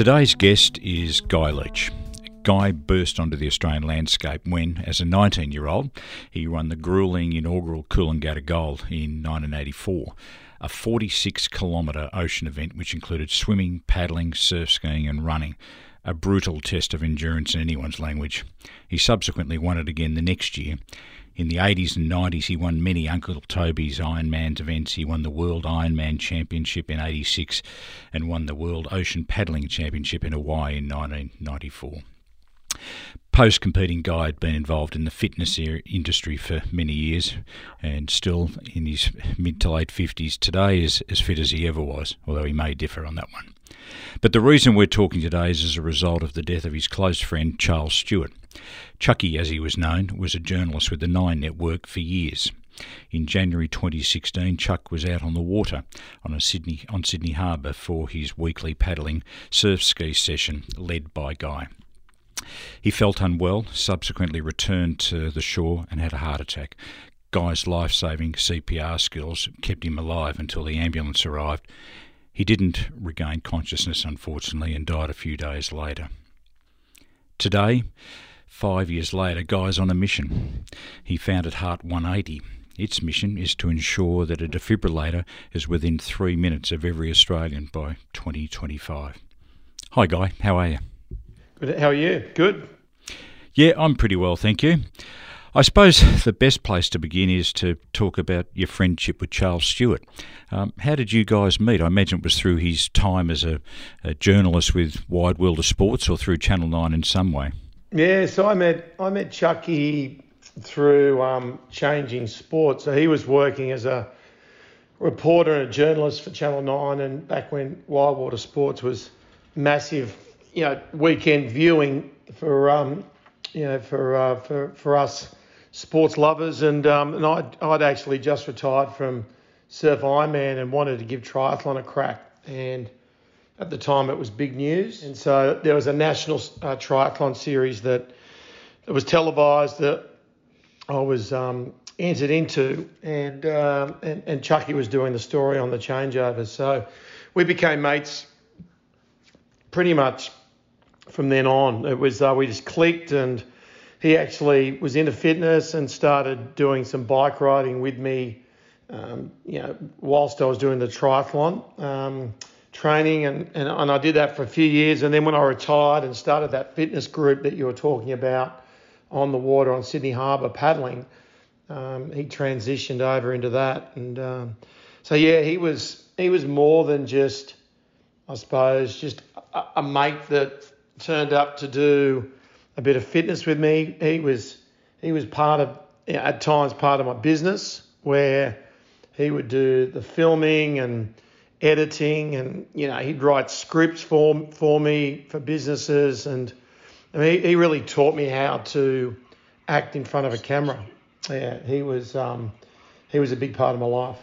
Today's guest is Guy Leech. Guy burst onto the Australian landscape when, as a 19 year old, he won the grueling inaugural Coolangatta Gold in 1984, a 46 kilometre ocean event which included swimming, paddling, surf skiing, and running. A brutal test of endurance in anyone's language. He subsequently won it again the next year. In the 80s and 90s, he won many Uncle Toby's Ironman events. He won the World Ironman Championship in 86 and won the World Ocean Paddling Championship in Hawaii in 1994. Post competing Guy had been involved in the fitness industry for many years and still in his mid to late 50s today is as fit as he ever was, although he may differ on that one. But the reason we're talking today is as a result of the death of his close friend Charles Stewart. Chucky, as he was known, was a journalist with the Nine Network for years. In January 2016, Chuck was out on the water on Sydney on Sydney Harbour for his weekly paddling surf ski session led by Guy. He felt unwell, subsequently returned to the shore and had a heart attack. Guy's life saving CPR skills kept him alive until the ambulance arrived. He didn't regain consciousness, unfortunately, and died a few days later. Today, five years later, Guy's on a mission. He founded Heart 180. Its mission is to ensure that a defibrillator is within three minutes of every Australian by 2025. Hi, Guy. How are you? Good. How are you? Good. Yeah, I'm pretty well, thank you. I suppose the best place to begin is to talk about your friendship with Charles Stewart. Um, how did you guys meet? I imagine it was through his time as a, a, journalist with Wide World of Sports or through Channel 9 in some way. Yeah, so I met I met Chucky through um, changing sports. So he was working as a reporter and a journalist for Channel 9 and back when Wide World of Sports was massive, you know, weekend viewing for um, you know, for uh, for for us sports lovers, and um, and I'd, I'd actually just retired from Surf Ironman and wanted to give triathlon a crack, and at the time it was big news, and so there was a national uh, triathlon series that that was televised that I was um, entered into, and, um, and and Chucky was doing the story on the changeovers, so we became mates pretty much from then on. It was uh, we just clicked and he actually was into fitness and started doing some bike riding with me, um, you know, whilst I was doing the triathlon um, training. And, and, and I did that for a few years. And then when I retired and started that fitness group that you were talking about on the water on Sydney Harbour paddling, um, he transitioned over into that. And um, so, yeah, he was, he was more than just, I suppose, just a, a mate that turned up to do a bit of fitness with me. He was he was part of at times part of my business where he would do the filming and editing and you know he'd write scripts for for me for businesses and I mean, he really taught me how to act in front of a camera. Yeah, he was um, he was a big part of my life.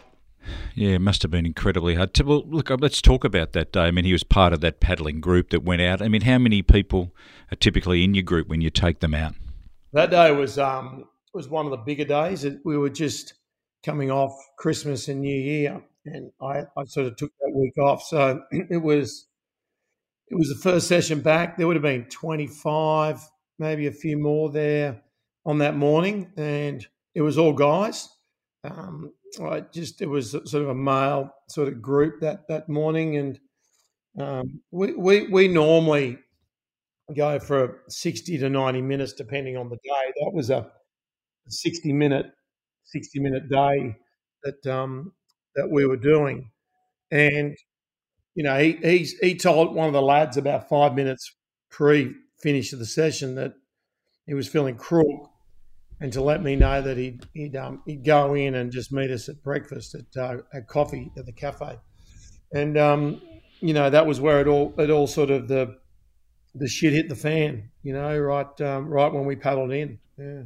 Yeah, it must have been incredibly hard. To, well, look, let's talk about that day. I mean, he was part of that paddling group that went out. I mean, how many people are typically in your group when you take them out? That day was um, was one of the bigger days. We were just coming off Christmas and New Year, and I, I sort of took that week off. So it was it was the first session back. There would have been twenty five, maybe a few more there on that morning, and it was all guys. Um, I just it was sort of a male sort of group that that morning, and um, we, we we normally go for sixty to ninety minutes depending on the day. That was a sixty minute sixty minute day that um, that we were doing, and you know he he's, he told one of the lads about five minutes pre finish of the session that he was feeling crook and to let me know that he'd he'd, um, he'd go in and just meet us at breakfast at uh, coffee at the cafe, and um, you know that was where it all it all sort of the the shit hit the fan, you know, right um, right when we paddled in. Yeah.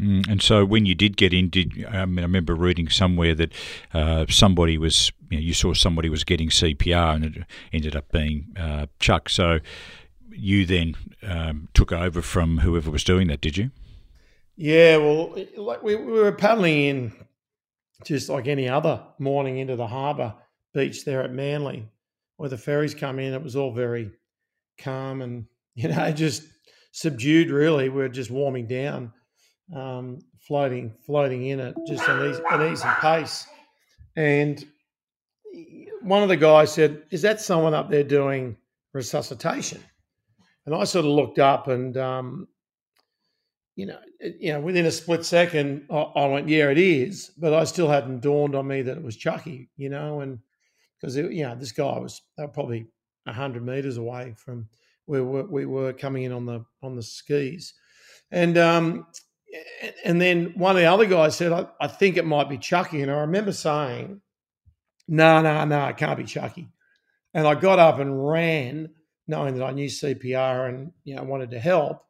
Mm, and so, when you did get in, did I, mean, I remember reading somewhere that uh, somebody was, you, know, you saw somebody was getting CPR, and it ended up being uh, Chuck. So, you then um, took over from whoever was doing that, did you? Yeah, well, like we, we were paddling in just like any other morning into the harbour beach there at Manly, where the ferries come in. It was all very calm and you know just subdued. Really, we are just warming down, um, floating, floating in it, just an easy, an easy pace. And one of the guys said, "Is that someone up there doing resuscitation?" And I sort of looked up, and um, you know, you know, within a split second, I, I, went, "Yeah, it is," but I still hadn't dawned on me that it was Chucky, you know, and because you know this guy was probably hundred meters away from where we were coming in on the on the skis, and um, and then one of the other guys said, I, I think it might be Chucky. And I remember saying, no, no, no, it can't be Chucky. And I got up and ran, knowing that I knew CPR and you know wanted to help.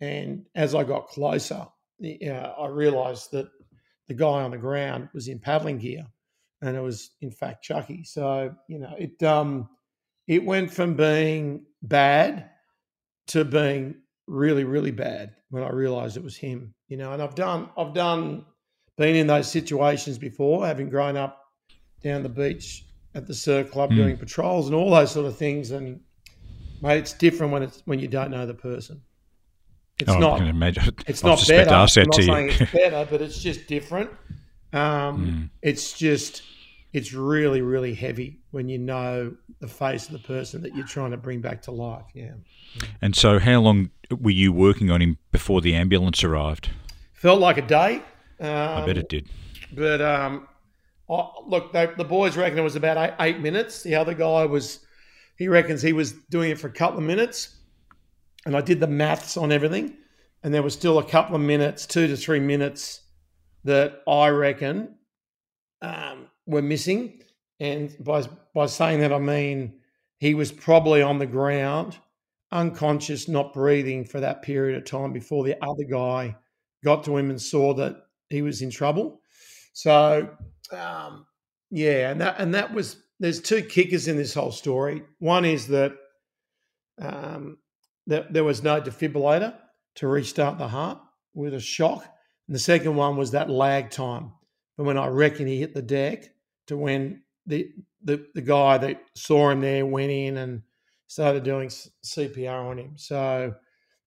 And as I got closer, know, I realised that the guy on the ground was in paddling gear, and it was in fact Chucky. So you know, it um, it went from being bad to being really, really bad when I realised it was him. You know, and I've done, I've done, been in those situations before, having grown up down the beach at the surf club mm. doing patrols and all those sort of things. And mate, it's different when it's when you don't know the person. It's oh, not. It's not better. I'm not saying it's better, but it's just different. Um, mm. It's just it's really really heavy when you know the face of the person that you're trying to bring back to life. Yeah. And so, how long were you working on him before the ambulance arrived? Felt like a day. Um, I bet it did. But um, I, look, they, the boys reckon it was about eight, eight minutes. The other guy was, he reckons he was doing it for a couple of minutes. And I did the maths on everything. And there was still a couple of minutes, two to three minutes, that I reckon um, were missing. And by, by saying that, I mean he was probably on the ground unconscious, not breathing for that period of time before the other guy got to him and saw that he was in trouble. So, um, yeah, and that and that was there's two kickers in this whole story. One is that um, that there was no defibrillator to restart the heart with a shock, and the second one was that lag time from when I reckon he hit the deck to when the the, the guy that saw him there went in and started doing CPR on him. So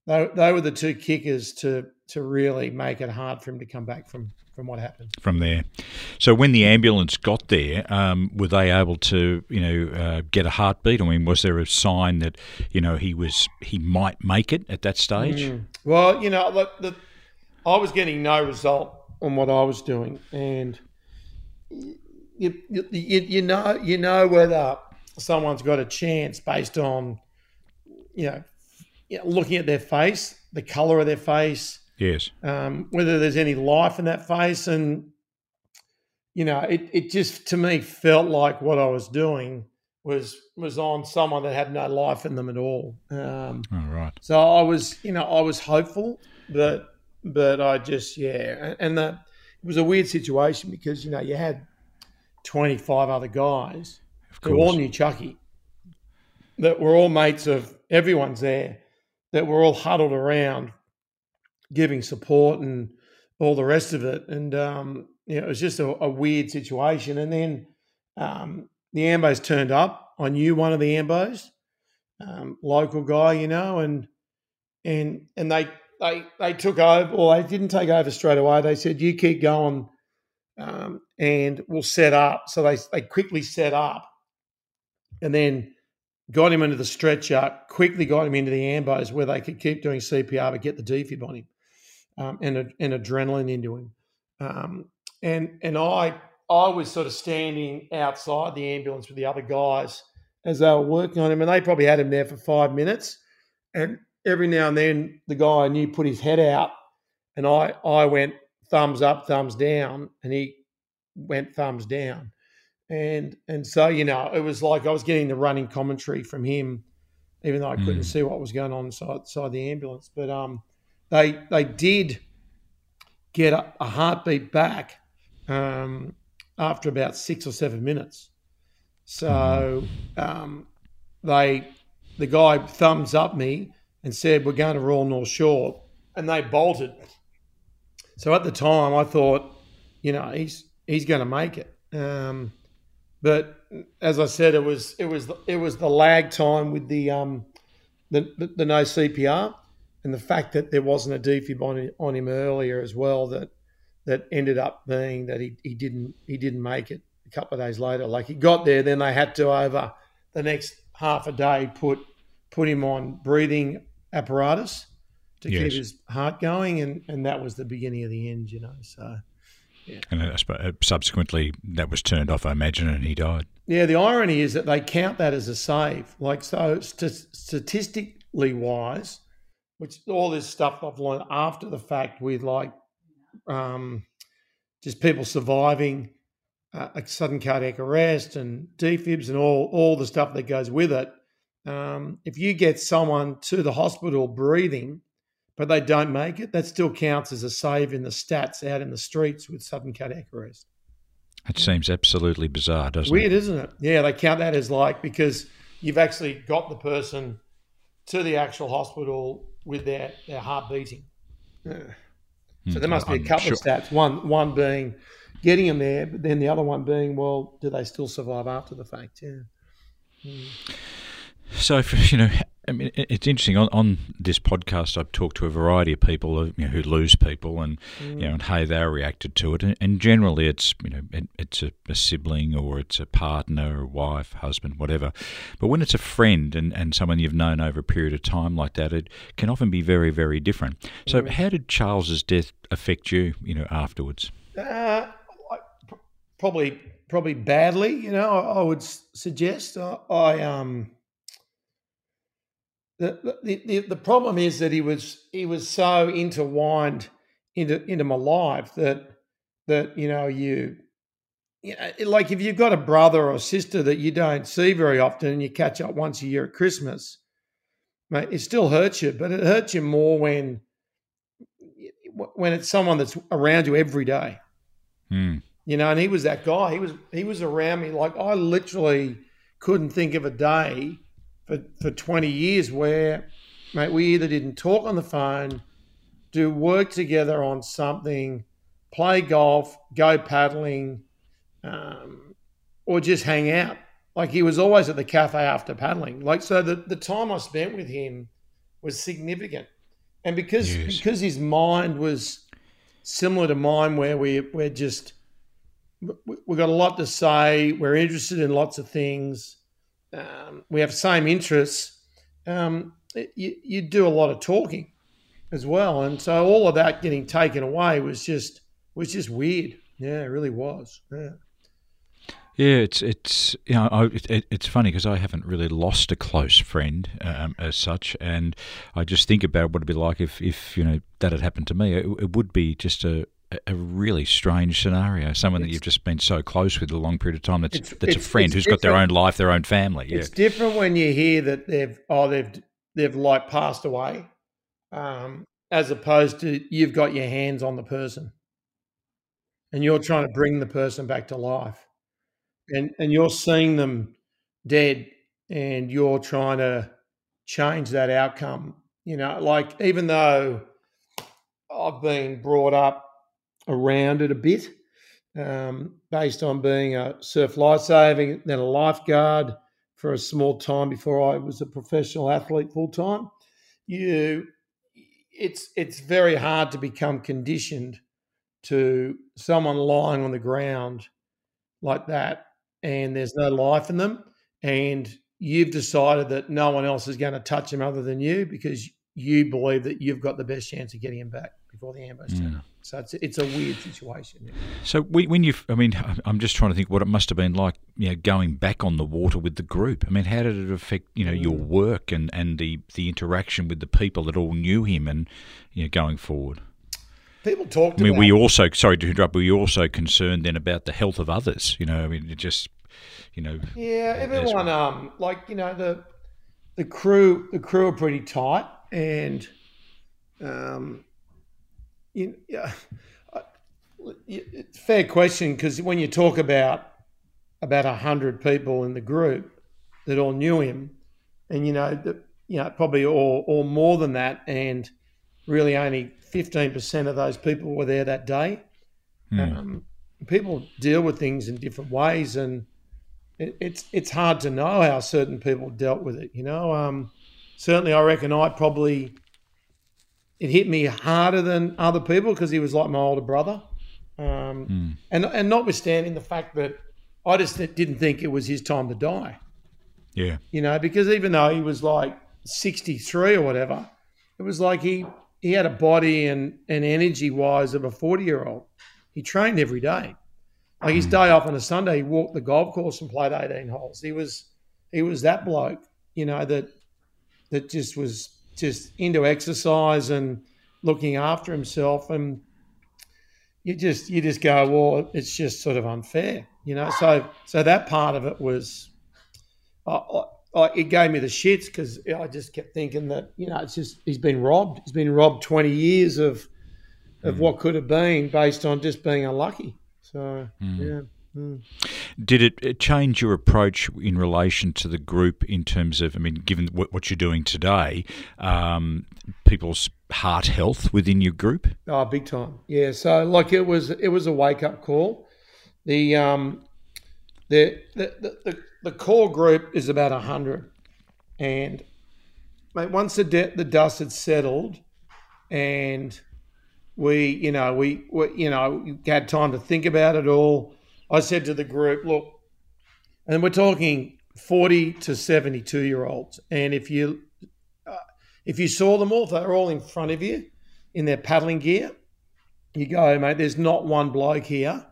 they, they were the two kickers to to really make it hard for him to come back from from what happened from there. So when the ambulance got there, um, were they able to you know uh, get a heartbeat? I mean, was there a sign that you know he was he might make it at that stage? Mm. Well, you know, look, the, I was getting no result on what I was doing, and you, you, you know you know whether someone's got a chance based on, you know, looking at their face, the color of their face. Yes. Um, whether there's any life in that face. And, you know, it, it just to me felt like what I was doing was was on someone that had no life in them at all. Um, all right. So I was, you know, I was hopeful, but but I just yeah, and that it was a weird situation because you know you had twenty five other guys who all knew Chucky, that were all mates of everyone's there, that were all huddled around giving support and all the rest of it. And, um, you know, it was just a, a weird situation. And then um, the Ambos turned up. I knew one of the Ambos, um, local guy, you know, and and and they they they took over, or they didn't take over straight away. They said, "You keep going, um, and we'll set up." So they they quickly set up, and then got him into the stretcher, quickly got him into the ambos where they could keep doing CPR but get the defib on him um, and, and adrenaline into him. Um, and and I I was sort of standing outside the ambulance with the other guys as they were working on him, and they probably had him there for five minutes. And every now and then, the guy I knew put his head out, and I I went thumbs up, thumbs down, and he went thumbs down and and so you know it was like I was getting the running commentary from him, even though I couldn't mm. see what was going on inside, inside the ambulance. But um, they they did get a, a heartbeat back um, after about six or seven minutes. So um, they the guy thumbs up me and said we're going to Royal North Shore, and they bolted. So at the time I thought, you know, he's he's going to make it. Um, but as I said, it was it was it was the lag time with the um, the, the, the no CPR and the fact that there wasn't a defib on, on him earlier as well that that ended up being that he, he didn't he didn't make it a couple of days later. Like he got there, then they had to over the next half a day put put him on breathing apparatus to yes. keep his heart going, and and that was the beginning of the end, you know. So. Yeah. And uh, subsequently, that was turned off, I imagine, and he died. Yeah, the irony is that they count that as a save. Like, so st- statistically wise, which all this stuff I've learned after the fact with like um, just people surviving uh, a sudden cardiac arrest and defibs and all all the stuff that goes with it. Um, if you get someone to the hospital breathing, but they don't make it, that still counts as a save in the stats out in the streets with sudden cardiac arrest. It seems absolutely bizarre, doesn't Weird, it? Weird, isn't it? Yeah, they count that as like because you've actually got the person to the actual hospital with their, their heart beating. Yeah. So hmm, there must be a couple sure. of stats. One one being getting them there, but then the other one being, well, do they still survive after the fact? Yeah. Mm. So, you know, I mean, it's interesting. On, on this podcast, I've talked to a variety of people you know, who lose people, and mm. you know, and how they reacted to it. And, and generally, it's you know, it, it's a, a, sibling or it's a partner, or wife, husband, whatever. But when it's a friend and, and someone you've known over a period of time like that, it can often be very, very different. So, mm. how did Charles's death affect you? You know, afterwards. Uh, probably, probably badly. You know, I, I would suggest. I, I um the, the, the problem is that he was he was so intertwined into into my life that that you know you you know, like if you've got a brother or sister that you don't see very often and you catch up once a year at Christmas, mate, it still hurts you, but it hurts you more when when it's someone that's around you every day. Mm. You know, and he was that guy. He was he was around me like I literally couldn't think of a day for, for 20 years where, mate, we either didn't talk on the phone, do work together on something, play golf, go paddling, um, or just hang out. Like he was always at the cafe after paddling. Like so, the, the time I spent with him was significant, and because yes. because his mind was similar to mine, where we we're just we've got a lot to say, we're interested in lots of things um, we have same interests, um, you, you do a lot of talking as well, and so all of that getting taken away was just was just weird. Yeah, it really was. Yeah. Yeah, it's it's you know I, it, it's funny because I haven't really lost a close friend um, as such, and I just think about what it'd be like if if you know that had happened to me. It, it would be just a a really strange scenario. Someone it's, that you've just been so close with a long period of time. That's it's, that's it's, a friend who's got their own life, their own family. Yeah. It's different when you hear that they've oh they've they've like passed away, um, as opposed to you've got your hands on the person, and you're trying to bring the person back to life, and and you're seeing them dead, and you're trying to change that outcome. You know, like even though I've been brought up around it a bit um, based on being a surf lifesaving, then a lifeguard for a small time before I was a professional athlete full time. You, it's it's very hard to become conditioned to someone lying on the ground like that, and there's no life in them, and you've decided that no one else is going to touch them other than you because you believe that you've got the best chance of getting him back before the ambulance turn up. So it's it's a weird situation. So when you, I mean, I'm just trying to think what it must have been like, you know, going back on the water with the group. I mean, how did it affect, you know, mm. your work and and the the interaction with the people that all knew him and you know going forward. People talked. I mean, we also sorry to interrupt. Were you also concerned then about the health of others? You know, I mean, it just, you know. Yeah, everyone. Um, like you know the the crew. The crew are pretty tight, and um, you, yeah, fair question because when you talk about about a hundred people in the group that all knew him, and you know that you know probably or or more than that, and really only fifteen percent of those people were there that day. Mm. Um, people deal with things in different ways, and it, it's it's hard to know how certain people dealt with it. You know, um, certainly I reckon I probably it hit me harder than other people because he was like my older brother, um, mm. and and notwithstanding the fact that I just didn't think it was his time to die. Yeah, you know, because even though he was like sixty three or whatever, it was like he he had a body and and energy wise of a forty year old. He trained every day. Like his hmm. day off on a Sunday, he walked the golf course and played eighteen holes. He was he was that bloke, you know, that that just was just into exercise and looking after himself and you just you just go well it's just sort of unfair you know so so that part of it was it gave me the shits because I just kept thinking that you know it's just he's been robbed he's been robbed 20 years of of mm. what could have been based on just being unlucky so mm. yeah Did it change your approach in relation to the group in terms of, I mean, given what you're doing today, um, people's heart health within your group? Oh, big time. Yeah. So, like, it was it was a wake up call. The um, the the the, the core group is about hundred, and mate, once the de- the dust had settled, and we, you know, we, we you know, had time to think about it all I said to the group, look, and we're talking 40 to 72 year olds. And if you uh, if you saw them all, they're all in front of you in their paddling gear. You go, mate, there's not one bloke here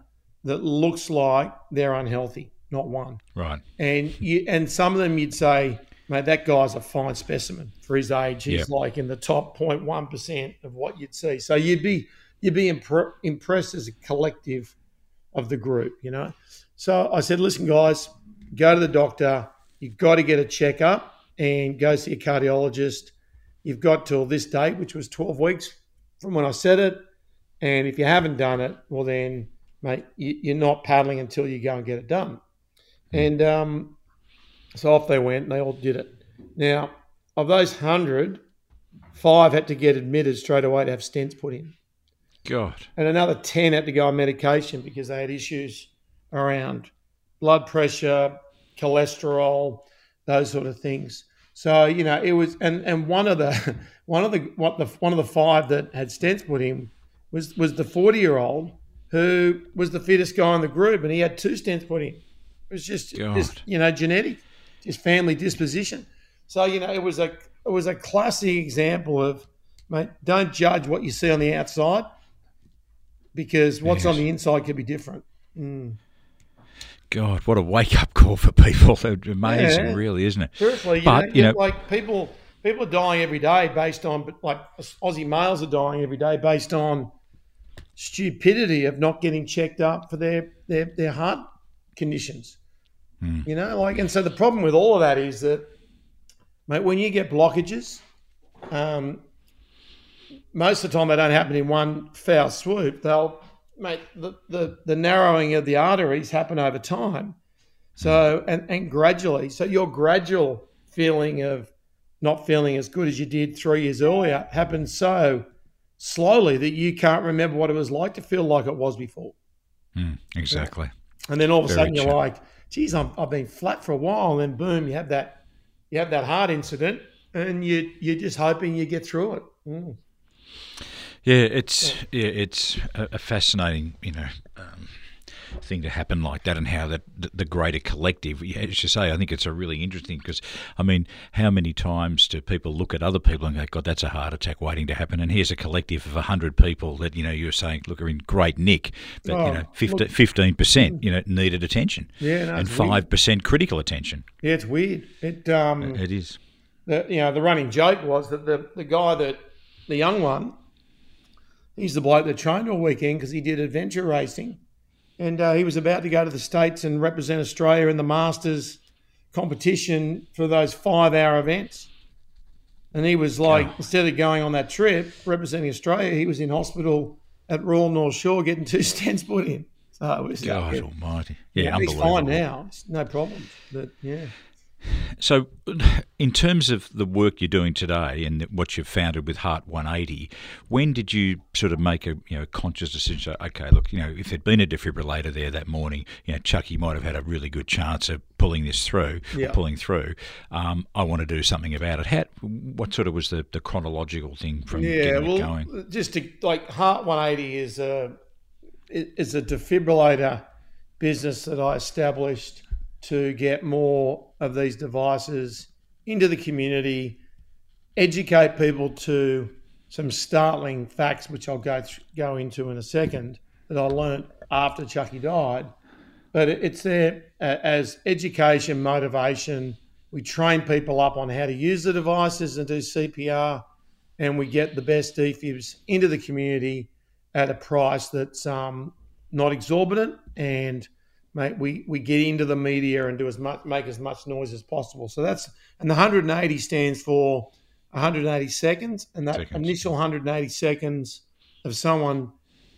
that looks like they're unhealthy. Not one. Right. And you and some of them you'd say, mate, that guy's a fine specimen for his age. He's yep. like in the top 0.1% of what you'd see. So you'd be you'd be impre- impressed as a collective of the group, you know. So I said, listen, guys, go to the doctor. You've got to get a checkup and go see a cardiologist. You've got till this date, which was 12 weeks from when I said it. And if you haven't done it, well, then, mate, you're not paddling until you go and get it done. And um, so off they went and they all did it. Now, of those 100, five had to get admitted straight away to have stents put in. God. And another 10 had to go on medication because they had issues around blood pressure, cholesterol, those sort of things. So, you know, it was and and one of the one of the what the one of the five that had stents put in was was the 40-year-old who was the fittest guy in the group and he had two stents put in. It was just, just you know, genetic, just family disposition. So, you know, it was a it was a classic example of mate, don't judge what you see on the outside because what's yes. on the inside could be different. Mm. God, what a wake up call for people! Amazing, yeah. really, isn't it? Seriously, but, you know, you know, like people, people are dying every day based on, like Aussie males are dying every day based on stupidity of not getting checked up for their their, their heart conditions. Mm. You know, like, and so the problem with all of that is that, mate, when you get blockages, um, most of the time they don't happen in one foul swoop. They'll make the, the, the narrowing of the arteries happen over time. So and, and gradually. So your gradual feeling of not feeling as good as you did three years earlier happens so slowly that you can't remember what it was like to feel like it was before. Mm, exactly. Yeah. And then all of a Very sudden you're like, geez, i have been flat for a while. And then boom, you have that you have that heart incident and you you're just hoping you get through it. Mm. Yeah, it's yeah, it's a, fascinating, you know, um, thing to happen like that, and how that the, greater collective. As you say, I think it's a really interesting because I mean, how many times do people look at other people and go, "God, that's a heart attack waiting to happen," and here's a collective of hundred people that you know you're saying look are in great nick, but oh, you know, 15 percent you know needed attention, yeah, no, and five percent critical attention. Yeah, it's weird. It um, it is. The, you know, the running joke was that the the guy that the young one, he's the bloke that trained all weekend because he did adventure racing. And uh, he was about to go to the States and represent Australia in the Masters competition for those five hour events. And he was like, instead of going on that trip representing Australia, he was in hospital at Royal North Shore getting two stents put in. So it was God like, Almighty, yeah, yeah he's fine now, it's no problem. But yeah, So, in terms of the work you're doing today and what you've founded with Heart 180, when did you sort of make a you know conscious decision? Okay, look, you know, if there'd been a defibrillator there that morning, you know, Chucky might have had a really good chance of pulling this through, yeah. pulling through. Um, I want to do something about it. How, what sort of was the, the chronological thing from yeah, getting well, it going? Just to, like Heart 180 is a is a defibrillator business that I established to get more of these devices into the community, educate people to some startling facts, which I'll go th- go into in a second, that I learned after Chucky died. But it's there as education, motivation. We train people up on how to use the devices and do CPR, and we get the best defibs into the community at a price that's um, not exorbitant and mate, we, we get into the media and do as much, make as much noise as possible. So that's, and the 180 stands for 180 seconds. And that seconds. initial 180 seconds of someone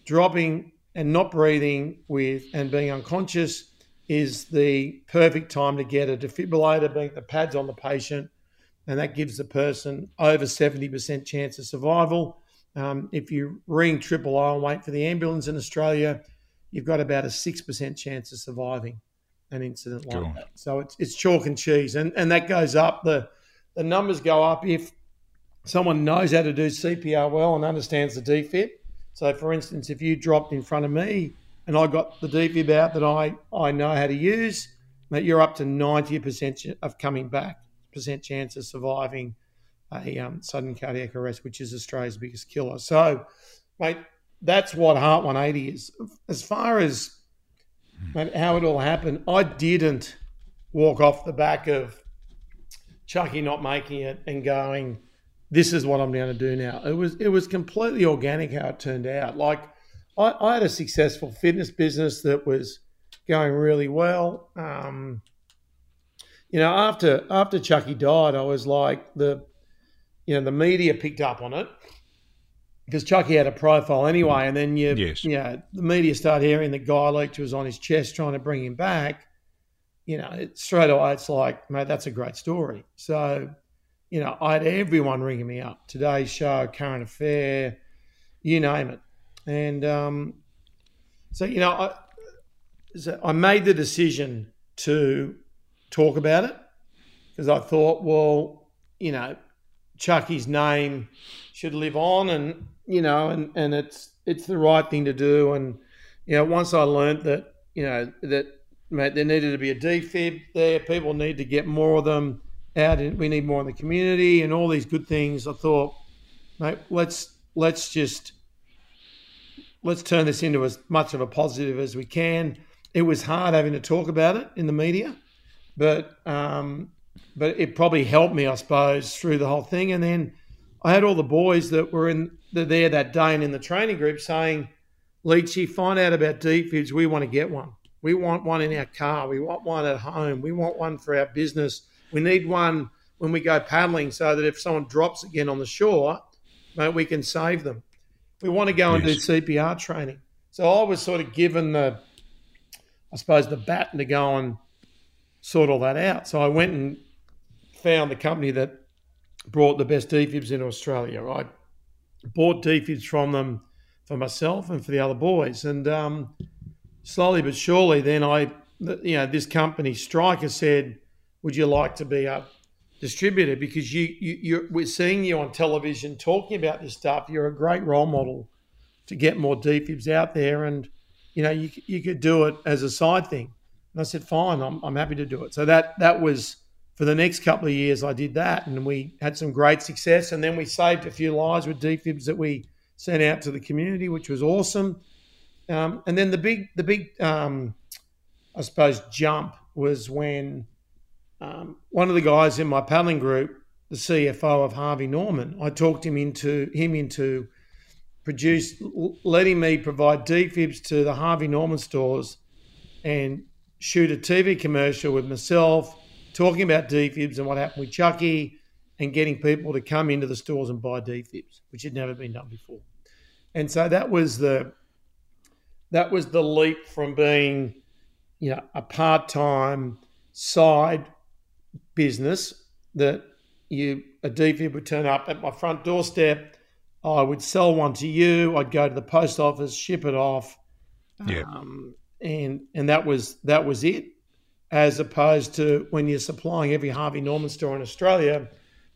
dropping and not breathing with and being unconscious is the perfect time to get a defibrillator, being the pads on the patient. And that gives the person over 70% chance of survival. Um, if you ring triple O and wait for the ambulance in Australia, you've got about a 6% chance of surviving an incident like that. So it's, it's chalk and cheese. And, and that goes up. The, the numbers go up if someone knows how to do CPR well and understands the defib. So, for instance, if you dropped in front of me and I got the defib out that I, I know how to use, mate, you're up to 90% of coming back, percent chance of surviving a um, sudden cardiac arrest, which is Australia's biggest killer. So, mate, that's what Heart 180 is. As far as how it all happened, I didn't walk off the back of Chucky not making it and going, "This is what I'm going to do now." It was it was completely organic how it turned out. Like I, I had a successful fitness business that was going really well. Um, you know, after after Chucky died, I was like the, you know, the media picked up on it because Chucky had a profile anyway, and then you, yes. you know, the media start hearing that Guy Leech was on his chest trying to bring him back. You know, it, straight away it's like, mate, that's a great story. So, you know, I had everyone ringing me up. Today's show, current affair, you name it, and um, so you know, I, so I made the decision to talk about it because I thought, well, you know, Chucky's name should live on, and you know, and, and it's it's the right thing to do. And you know, once I learned that you know that mate, there needed to be a defib there, people need to get more of them out, and we need more in the community, and all these good things. I thought, mate, let's let's just let's turn this into as much of a positive as we can. It was hard having to talk about it in the media, but um, but it probably helped me, I suppose, through the whole thing. And then I had all the boys that were in the, there that day and in the training group saying, Leachy, find out about defibs. We want to get one. We want one in our car. We want one at home. We want one for our business. We need one when we go paddling so that if someone drops again on the shore, mate, we can save them. We want to go and do CPR training. So I was sort of given the, I suppose, the baton to go and sort all that out. So I went and found the company that brought the best defibs into Australia. I bought defibs from them for myself and for the other boys, and um, slowly but surely, then I, you know, this company Stryker said, "Would you like to be a distributor? Because you, you we're seeing you on television talking about this stuff. You're a great role model to get more defibs out there, and you know, you you could do it as a side thing." And I said, "Fine, I'm I'm happy to do it." So that that was for the next couple of years, I did that, and we had some great success. And then we saved a few lives with defibs that we sent out to the community, which was awesome. Um, and then the big, the big, um, I suppose, jump was when um, one of the guys in my paddling group, the CFO of Harvey Norman, I talked him into him into produce letting me provide defibs to the Harvey Norman stores and shoot a TV commercial with myself talking about defibs and what happened with Chucky and getting people to come into the stores and buy defibs, which had never been done before. And so that was the that was the leap from being, you know, a part-time side business that you a defib would turn up at my front doorstep. I would sell one to you. I'd go to the post office, ship it off, Yeah. um, and and that was that was it. As opposed to when you're supplying every Harvey Norman store in Australia,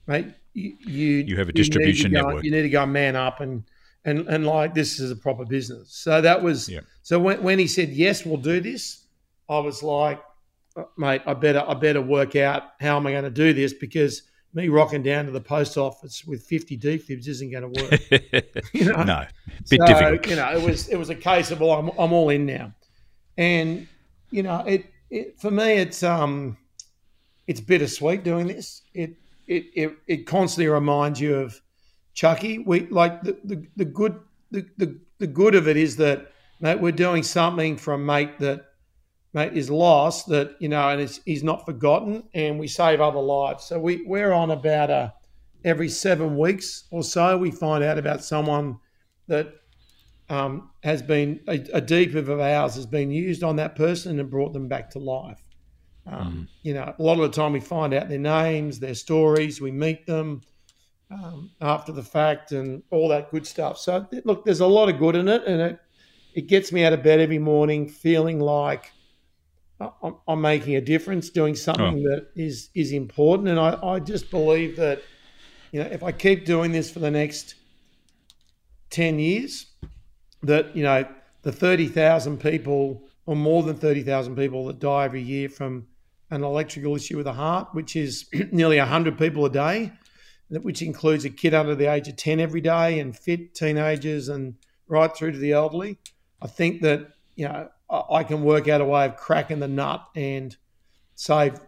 mate, you you, You have a distribution go- network. You need to go man up and and and like this is a proper business. So that was Yeah. so when when he said yes, we'll do this, I was like, "Uh, mate, I better I better work out how am I going to do this because me rocking down to the post office with 50 D defibs isn't going to work. You know? no, bit So, difficult. You know, it was it was a case of well, I'm, I'm all in now, and you know, it, it for me, it's um, it's bittersweet doing this. It it it, it constantly reminds you of Chucky. We like the the, the good the, the the good of it is that mate, we're doing something for a mate that mate is lost that you know, and it's, he's not forgotten, and we save other lives. So we we're on about a every seven weeks or so we find out about someone that um, has been a, a defib of ours has been used on that person and brought them back to life. Um, You know, a lot of the time we find out their names, their stories, we meet them um, after the fact, and all that good stuff. So look, there's a lot of good in it, and it it gets me out of bed every morning feeling like I'm, I'm making a difference, doing something that is is important, and I, I just believe that you know if I keep doing this for the next ten years, that you know the thirty thousand people or more than thirty thousand people that die every year from an electrical issue with the heart, which is nearly hundred people a day, which includes a kid under the age of ten every day and fit teenagers and right through to the elderly. I think that you know I can work out a way of cracking the nut and save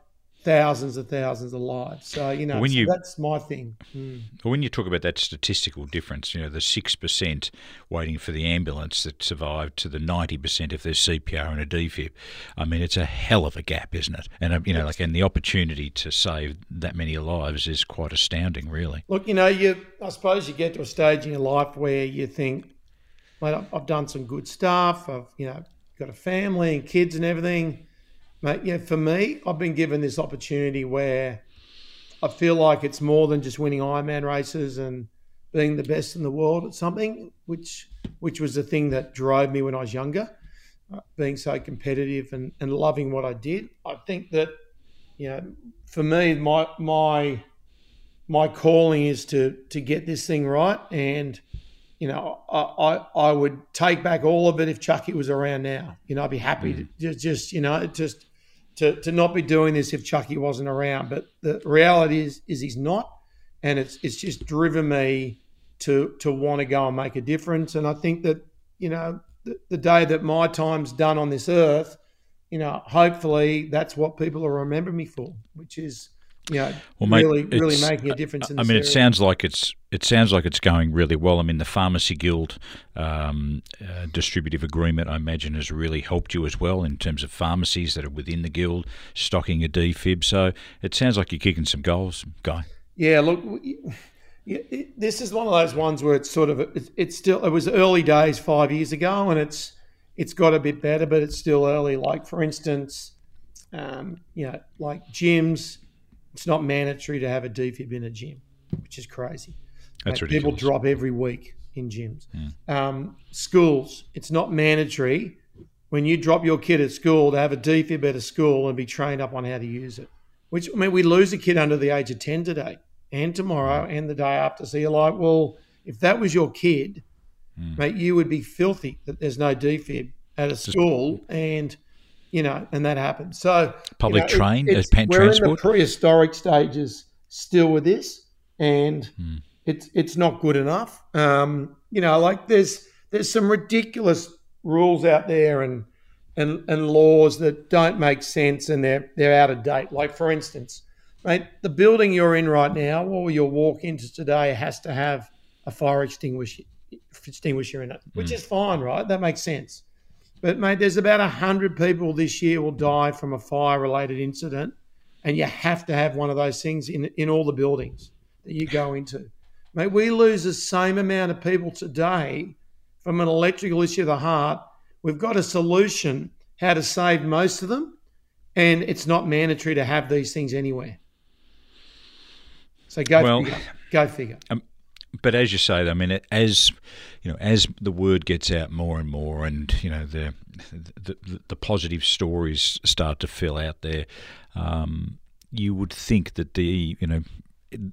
thousands and thousands of lives. So you know When so you- that's my thing. Mm. When you talk about that statistical difference, you know, the 6% waiting for the ambulance that survived to the 90% if there's CPR and a defib, I mean, it's a hell of a gap, isn't it? And, uh, you know, like, and the opportunity to save that many lives is quite astounding, really. Look, you know, you I suppose you get to a stage in your life where you think, mate, I've done some good stuff. I've, you know, got a family and kids and everything. Mate, yeah, for me, I've been given this opportunity where I feel like it's more than just winning Ironman races and being the best in the world at something, which which was the thing that drove me when I was younger, uh, being so competitive and, and loving what I did. I think that, you know, for me, my my my calling is to to get this thing right and you know I, I I would take back all of it if Chucky was around now you know I'd be happy to just, just you know just to, to not be doing this if Chucky wasn't around. But the reality is is he's not. And it's it's just driven me to to want to go and make a difference. And I think that you know the, the day that my time's done on this earth you know hopefully that's what people will remember me for which is know Well, mate, really really making a difference in I mean, it sounds like it's it sounds like it's going really well. I mean, the Pharmacy Guild um, uh, distributive agreement, I imagine, has really helped you as well in terms of pharmacies that are within the guild stocking a defib. So it sounds like you're kicking some goals, guy. Yeah, look, yeah, this is one of those ones where it's sort of it's, it's still it was early days five years ago, and it's it's got a bit better, but it's still early. Like for instance, um, you know, like gyms, it's not mandatory to have a defib in a gym, which is crazy. That's Like, people drop every week in gyms. Hmm. Um, schools, it's not mandatory when you drop your kid at school to have a defib at a school and be trained up on how to use it. Which I mean, we lose a kid under the age of ten today, and tomorrow, hmm. and the day after. So you're like, well, if that was your kid, hmm. mate, you would be filthy that there's no defib at a school, and you know, and that happens. So Public you know, it- train, it's- uh, pan- we're in transport? the prehistoric stages still with this, and it's it's not good enough. Um, you know, like there's there's some ridiculous rules out there and and and laws that don't make sense and they're they're out of date. Like for instance, mate, the building you're in right now, or you'll walk into today, has to have a fire extinguisher extinguisher in it, which is fine, right? That makes sense. But mate, there's about hundred people this year will die from a fire-related incident, and you have to have one of those things in in all the buildings that you go into. Mate, we lose the same amount of people today from an electrical issue of the heart. We've got a solution how to save most of them, and it's not mandatory to have these things anywhere. So go well, figure. Go figure. Um, but as you say, I mean, as you know, as the word gets out more and more, and you know the the, the, the positive stories start to fill out there, um, you would think that the you know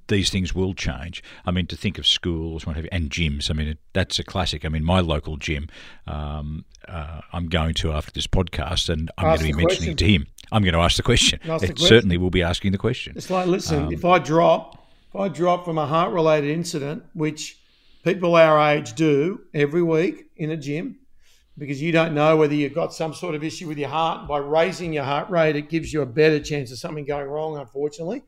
these things will change. I mean, to think of schools what have you, and gyms. I mean, that's a classic. I mean, my local gym, um, uh, I'm going to after this podcast, and I'm ask going to be mentioning question. to him. I'm going to ask the question. Ask it certainly will be asking the question. It's like, listen, um, if I drop, if I drop from a heart-related incident, which people our age do every week in a gym, because you don't know whether you've got some sort of issue with your heart. By raising your heart rate, it gives you a better chance of something going wrong. Unfortunately.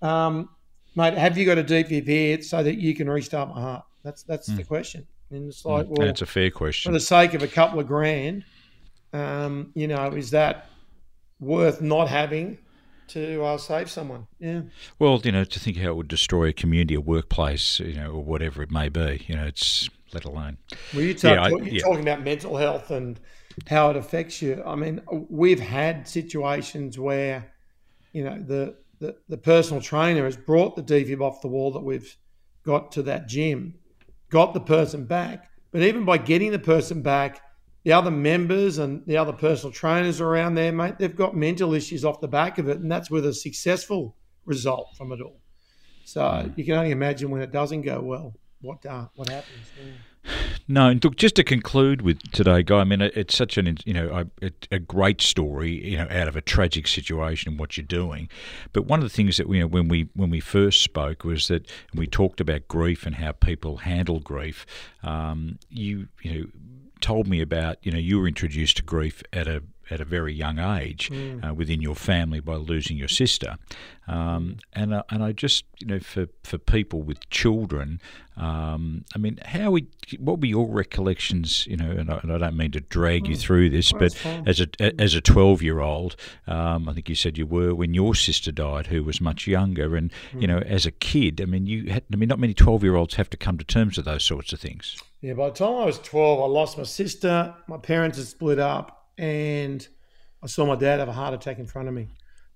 Um, mate, have you got a DPP so that you can restart my heart? That's that's mm. the question. And it's like, well, it's a fair question. For the sake of a couple of grand, um, you know, is that worth not having to uh, save someone? Yeah. Well, you know, to think how it would destroy a community, a workplace, you know, or whatever it may be, you know, it's let alone. Well, you talk, yeah, you're yeah. talking about mental health and how it affects you. I mean, we've had situations where, you know, the the, the personal trainer has brought the defib off the wall that we've got to that gym, got the person back. But even by getting the person back, the other members and the other personal trainers around there, mate, they've got mental issues off the back of it. And that's with a successful result from it all. So you can only imagine when it doesn't go well, what uh, what happens. Yeah. No, and look, just to conclude with today, Guy. I mean, it's such an you know a, a, great story, you know, out of a tragic situation and what you're doing. But one of the things that we, you know, when we when we first spoke was that we talked about grief and how people handle grief. Um, you you know told me about you know you were introduced to grief at a at a very young age mm. uh, within your family by losing your sister. Um, and uh, and I just you know for, for people with children, um, I mean, how we what were your recollections? You know, and I, and I don't mean to drag you mm. through this, but as a as a twelve year old, um, I think you said you were when your sister died, who was much younger, and you know, mm. as a kid, I mean, you had, I mean, not many twelve year olds have to come to terms with those sorts of things. Yeah, by the time I was twelve, I lost my sister. My parents had split up and I saw my dad have a heart attack in front of me.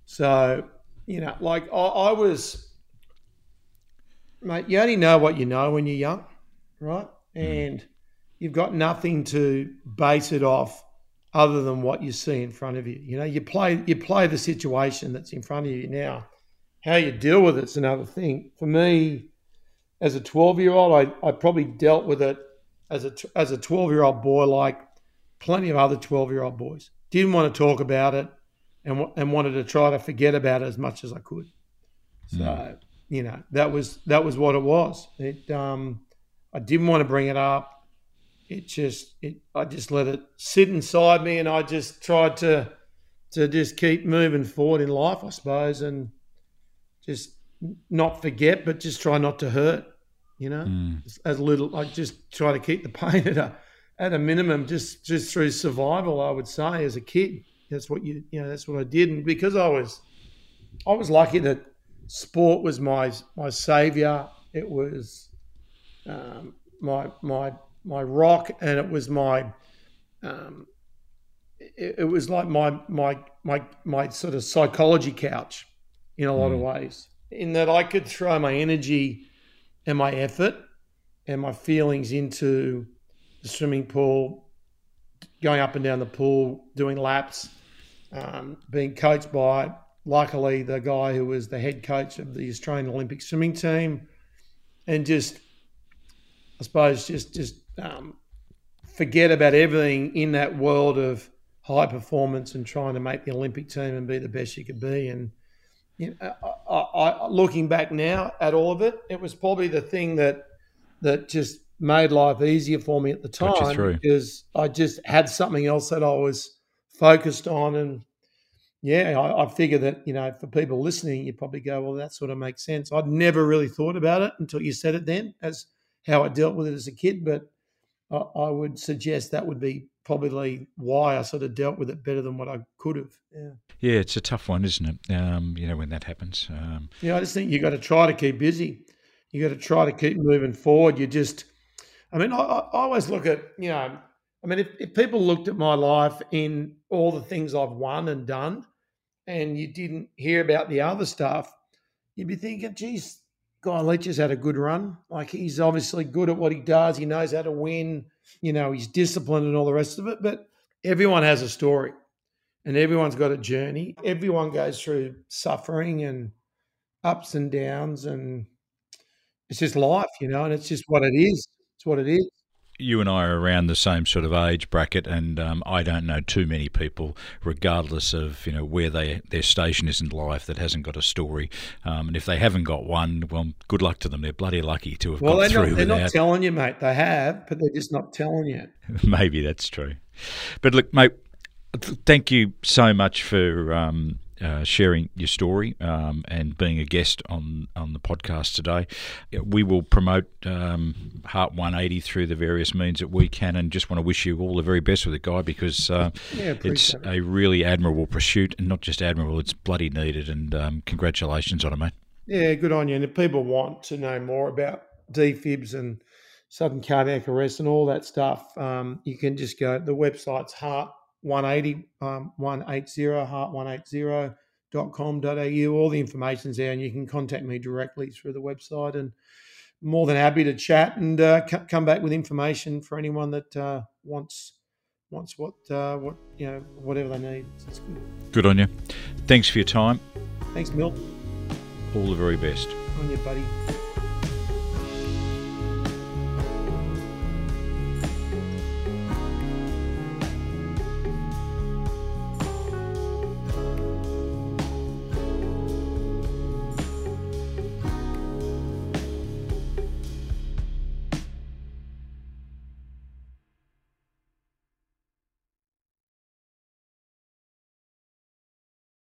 So, you know, like I, I was, mate, you only know what you know when you're young, right? Mm. And you've got nothing to base it off other than what you see in front of you. You know, you play you play the situation that's in front of you now. How you deal with it's another thing. For me, as a 12 year old, I, I probably dealt with it as a as a 12 year old boy like plenty of other 12 year old boys. Didn't want to talk about it and, and wanted to try to forget about it as much as I could. So, you know, that was, that was what it was. It, um, I didn't want to bring it up. It just, it, I just let it sit inside me and I just tried to, to just keep moving forward in life, I suppose, and just not forget, but just try not to hurt, you know, mm. as little, I just try to keep the pain at a, at a minimum, just just through survival, I would say as a kid. That's what you you know. That's what I did, and because I was, I was lucky that sport was my my savior. It was um, my my my rock, and it was my um, it, it, was like my my my my sort of psychology couch in a lot mm. of ways. In that I could throw my energy and my effort and my feelings into the swimming pool, going up and down the pool, doing laps, um, being coached by, luckily, the guy who was the head coach of the Australian Olympic swimming team, and just, I suppose, just just um, forget about everything in that world of high performance and trying to make the Olympic team and be the best you could be. And you know, I, I, looking back now at all of it, it was probably the thing that that just made life easier for me at the time because I just had something else that I was focused on. And yeah, I, I figure that, you know, for people listening, you probably go, well, that sort of makes sense. I'd never really thought about it until you said it then as how I dealt with it as a kid. But I, I would suggest that would be probably why I sort of dealt with it better than what I could have. Yeah. Yeah, it's a tough one, isn't it? Um, you know, when that happens. Um, yeah, I just think you got to try to keep busy. You got to try to keep moving forward. You just, I mean, I, I always look at, you know, I mean, if, if people looked at my life in all the things I've won and done, and you didn't hear about the other stuff, you'd be thinking, geez, Guy Leech has had a good run. Like he's obviously good at what he does. He knows how to win. You know, he's disciplined and all the rest of it. But everyone has a story and everyone's got a journey. Everyone goes through suffering and ups and downs and it's just life, you know, and it's just what it is. What it is you and I are around the same sort of age bracket, and um, I don't know too many people, regardless of you know where they their station is in life, that hasn't got a story. Um, and if they haven't got one, well, good luck to them. They're bloody lucky to have well, got they're through. Not, they're without... not telling you, mate. They have, but they're just not telling you. Maybe that's true. But look, mate, thank you so much for. Um, uh, sharing your story um, and being a guest on, on the podcast today. We will promote um, Heart 180 through the various means that we can, and just want to wish you all the very best with it, Guy, because uh, yeah, it's it. a really admirable pursuit, and not just admirable, it's bloody needed. And um, congratulations on it, mate. Yeah, good on you. And if people want to know more about defibs and sudden cardiac arrest and all that stuff, um, you can just go. The website's Heart 180, um, 180, heart180.com.au. All the information's there, and you can contact me directly through the website. And more than happy to chat and uh, c- come back with information for anyone that uh, wants wants what uh, what you know whatever they need. So good. good on you. Thanks for your time. Thanks, Milt. All the very best. On you, buddy.